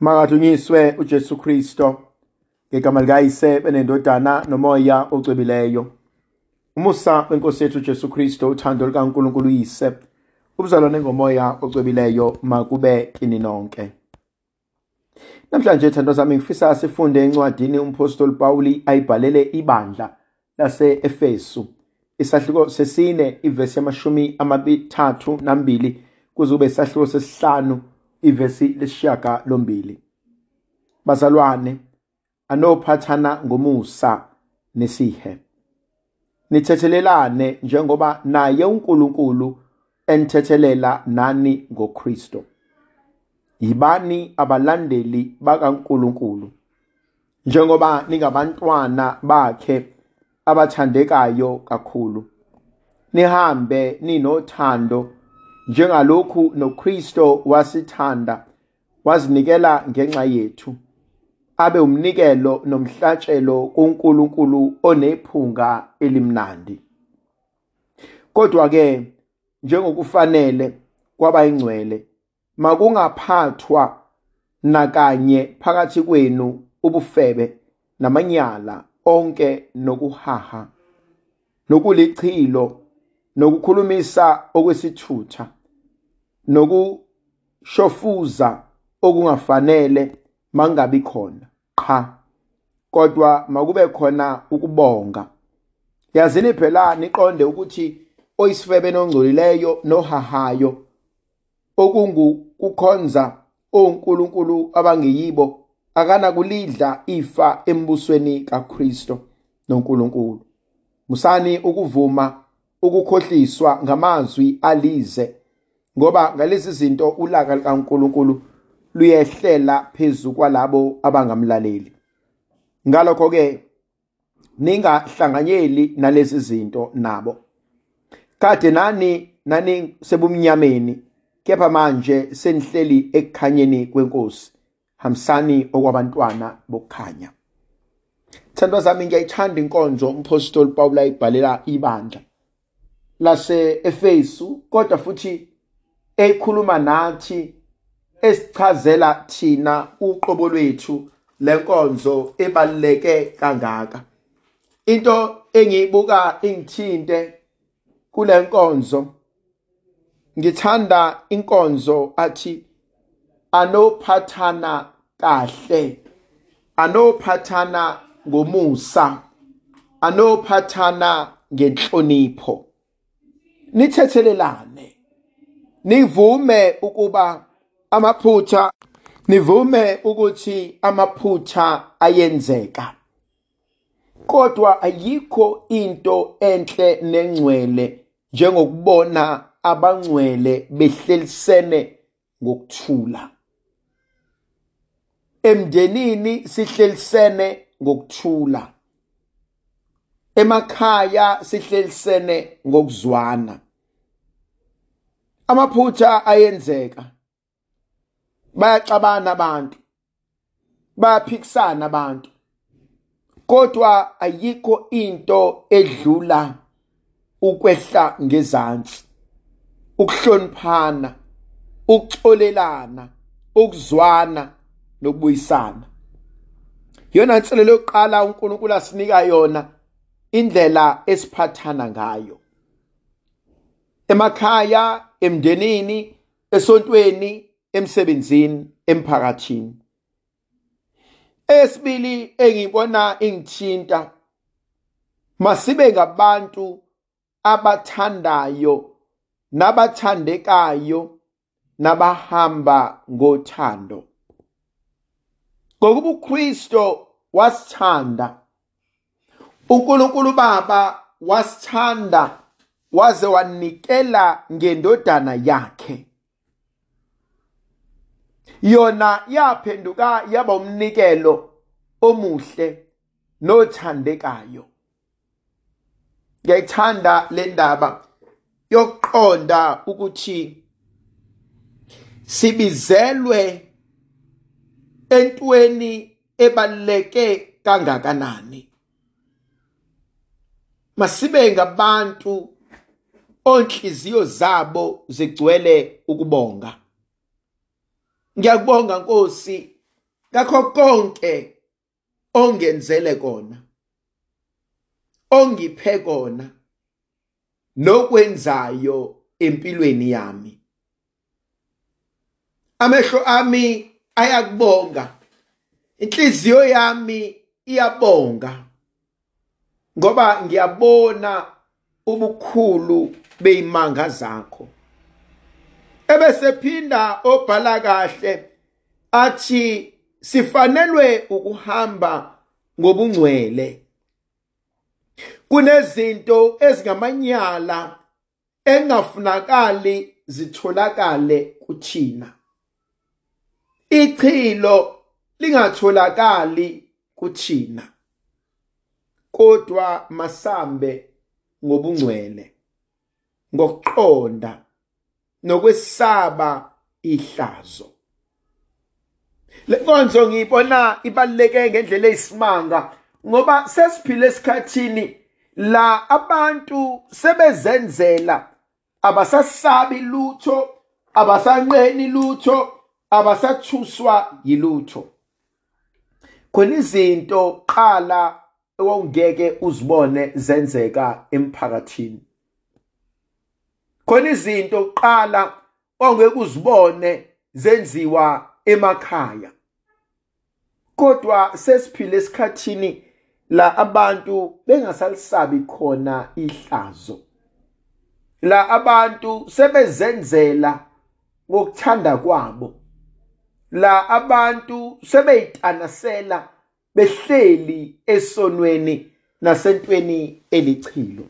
Makadunyiswe uJesu Kristo ngegama likayise benendodana nomoya ocwebileyo. Umusa wenkosi yethu uJesu Kristo uthando likaNkulunkulu uyise ubuzalwane ngomoya ocwebileyo makube kini nonke. Namhlanje thandwa zami ngifisa sifunde encwadini umpostoli Pawuli ayibhalele ibandla lase-Efesu isahluko sesine ivesi yamashumi amathathu nambili kuzube isahluko sesihlanu ivesi lesishaga lombili. Bazalwane anophathana ngomusa nesihe. Nithethelelane njengoba naye uNkulunkulu enithethelela nani ngoKristo. Yibani abalandeli bakaNkulunkulu? Njengoba ningabantwana bakhe abathandekayo kakhulu nihambe ninothando njengalokhu noKristo wasithanda wazinikela ngenxa yethu. Abe umnikelo nomhlatshelo kuNkulunkulu onephunga elimnandi. Kodwa ke njengokufanele kwabayingcwele makungaphathwa nakanye phakathi kwenu ubufebe namanyala onke nokuhaha nokulichilo nokukhulumisa okwesithutha nokushofuza okungafanele mangabi khona qha. Kodwa makube khona ukubonga. Yazini phela niqonde ukuthi oyisifebe nongcolileyo nohahayo okungukukhonza onkulunkulu abangeyibo akanakulidla ifa embusweni kaKristo noNkulunkulu. Musani ukuvuma ukukhohliswa ngamazwi alize ngoba ngalezi zinto ulaka likaNkulunkulu luyehlela phezu kwalabo abangamlaleli. Ngalokho ke ningahlanganyeli nalezi zinto nabo. Kade nani nani sebumnyameni kepha manje senihleli ekukhanyeni kwenkosi. Hambisani okwabantwana bokukhanya. Thandwa zami ngiyayithanda inkonzo umpostoli Paul ayibhalela ibandla. lase-Efesu kodwa futhi ekhuluma nathi esichazela thina uqobo lwethu lenkonzo ebaluleke kangaka. Into engiyibuka ingithinte kule nkonzo ngithanda inkonzo athi anophathana kahle anophathana ngomusa anophathana ngenhlonipho. Nithethelelane. Nivume ukuba amaphutha nivume ukuthi amaphutha ayenzeka. Kodwa ayikho into enhle nengcwele njengokubona abangcwele behlelisene ngokuthula. Emndenini sihlelisene ngokuthula. Emakhaya sihlelisene ngokuzwana. Amaphutha ayenzeka. Bayaxabana abantu. Bayaphikisana abantu. Kodwa ayikho into edlula ukwehla ngezansi ukuhloniphana ukuxolelana ukuzwana nokubuyisana. Yona inselelo yokuqala uNkulunkulu asinika yona indlela esiphathana ngayo. Emakhaya emndenini esontweni emsebenzini emphakathini. Esibili engibona ingithinta masibe ngabantu abathandayo nabathandekayo nabahamba ngothando. Ngokuba uKristo wasithanda uNkulunkulu Baba wasithanda waze wanikela ngendodana yakhe. Yona yaphenduka yaba umnikelo omuhle nothandekayo. Ngiyayithanda le ndaba yokuqonda ukuthi sibizelwe entweni ebaluleke kangakanani. Masibe ngabantu onhliziyo zabo zigcwele ukubonga. Ngiyakubonga Nkosi. Ngakho konke ongenzele kona ongiphe kona nokwenzayo empilweni yami. Amehlo ami ayakubonga inhliziyo yami iyabonga ngoba ngiyabona ubukhulu beyimanga zakho. Ebese phinda obhala kahle athi sifanelwe ukuhamba ngobungcwele. Kunezinto ezingamanyala engafunakali zitholakale kuthina. Ichilo lingatholakali kuthina kodwa masambe ngobungcwele. Ngokuqonda nokwesaba ihlazo. Lenkonzo ngiyibona ibaluleke ngendlela eyisimanga ngoba sesiphile esikhathini la abantu sebezenzela abasasabi lutho abasanqeni lutho abasathuswa yilutho. Khona izinto qala owungeke uzibone zenzeka emphakathini. Khona izinto kuqala ongeke uzibone zenziwa emakhaya. Kodwa sesiphile esikhathini la abantu bengasalisabi khona ihlazo. La abantu sebezenzela ngokuthanda kwabo. La abantu sebeyitanasela behleli esonweni nasentweni elichilo.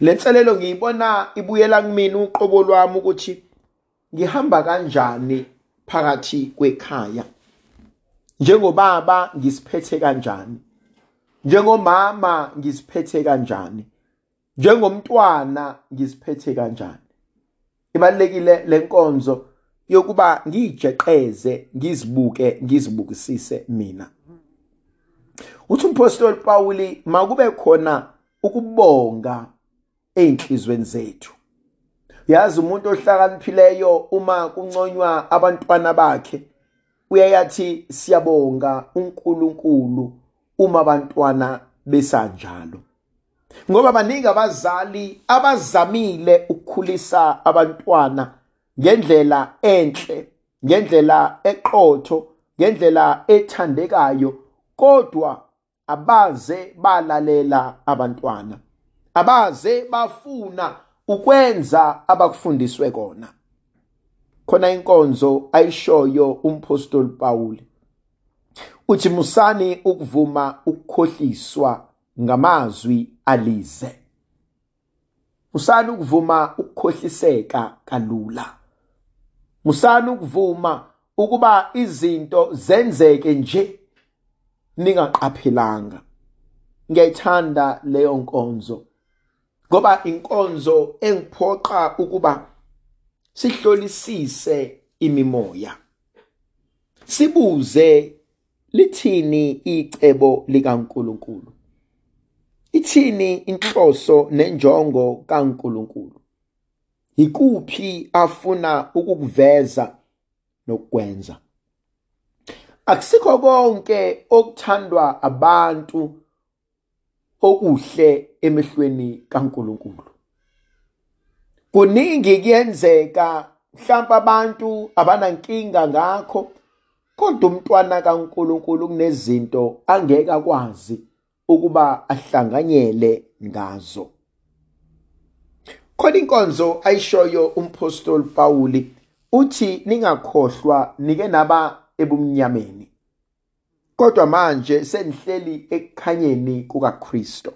Lenselelo ngiyibona ibuyela kumina uqobo lwami ukuthi ngihamba kanjani phakathi kwekhaya. Njengobaba ngisiphethe kanjani? Njengomama ngisiphethe kanjani? Njengomntwana ngisiphethe kanjani? Ibalekile lenkonzo yokuba ngijeqeze ngizibuke ngizibukisise mina. Uthi umpostoli Pawuli makube khona ukubonga einhlizweni zethu. Yazi umuntu ohlakaniphileyo uma kunconywa abantwana bakhe uyayathi siyabonga uNkulunkulu uma abantwana besanjalo. Ngoba baningi abazali abazamile ukukhulisa abantwana ngendlela enhle ngendlela eqotho ngendlela ethandekayo kodwa abaze balalela abantwana. Abaze bafuna ukwenza abakufundiswe kona. Khona inkonzo ayishoyo umpostoli Pawuli uthi musani ukuvuma ukukhohliswa ngamazwi alize. Musani ukuvuma ukukhohliseka kalula. Musani ukuvuma ukuba izinto zenzeke nje ningaqaphelanga. Ngiyayithanda leyo nkonzo. Ngoba inkonzo engiphoqa ukuba sihlolisise imimoya. Sibuze lithini icebo likaNkuluNkulu? Ithini inhloso nenjongo kaNkuluNkulu? Ikuphi afuna ukukuveza nokwenza akusikho konke okuthandwa abantu okuhle emehlweni kaNkuluNkulu. Kuningi kuyenzeka mhlawumbe abantu abanankinga ngakho kodwa umntwana kaNkuluNkulu kunezinto angeke akwazi ukuba ahlanganyele ngazo. Khona inkonzo ayishoyo umpostoli Pawuli uthi ningakhohlwa nike naba ebumnyameni. Kodwa manje senihleli ekukhanyeni kukaKristo.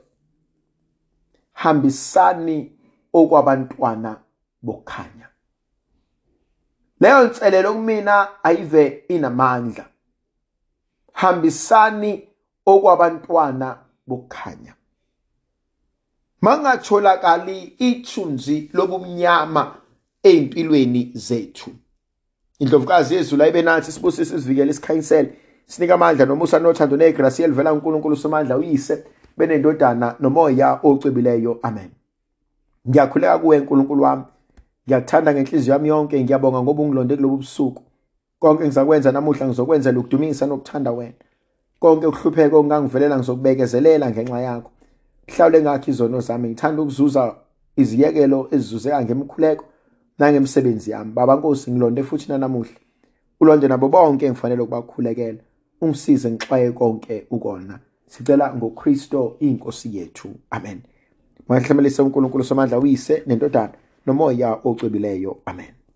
Hambisani okwabantwana bokhanya. Leyo nselelo kumina ayive inamandla. Hambisani okwabantwana bokukhanya mangatholakali ithunzi lobumnyama ezimpilweni zethu. Indlovukazi yezulu ayibe nathi sibusise sivikele isikhanyisele sinika amandla nomusa nothando negrasi elivela kuNkulunkulu somandla uyise benendodana nomoya ocwebileyo amen. Ngiyakhuleka kuwe nkulunkulu wami. Ngiyakuthanda ngenhliziyo yami yonke. Ngiyabonga ngoba ungilonde kulobu busuku. Konke ngizakwenza namuhla ngizokwenzela ukudumisa nokuthanda wena. Konke ukuhlupheka ongangivelela ngizokubekezelela ngenxa yakho. Mhlawule ngakho izono zami. Ngithanda ukuzuza iziyekelo ezizuzeka ngemkhuleko nangemsebenzi yami. Baba nkosi ngilonde futhi nanamuhla. Ulonde nabo bonke engifanele ukubakhulekela. Ungisize ngixwaye konke ukona. Sicela ngokristo inkosi yethu. Amen. Mahlemelise unkulunkulu somandla uyise nendodana nomoya ocwebileyo amen.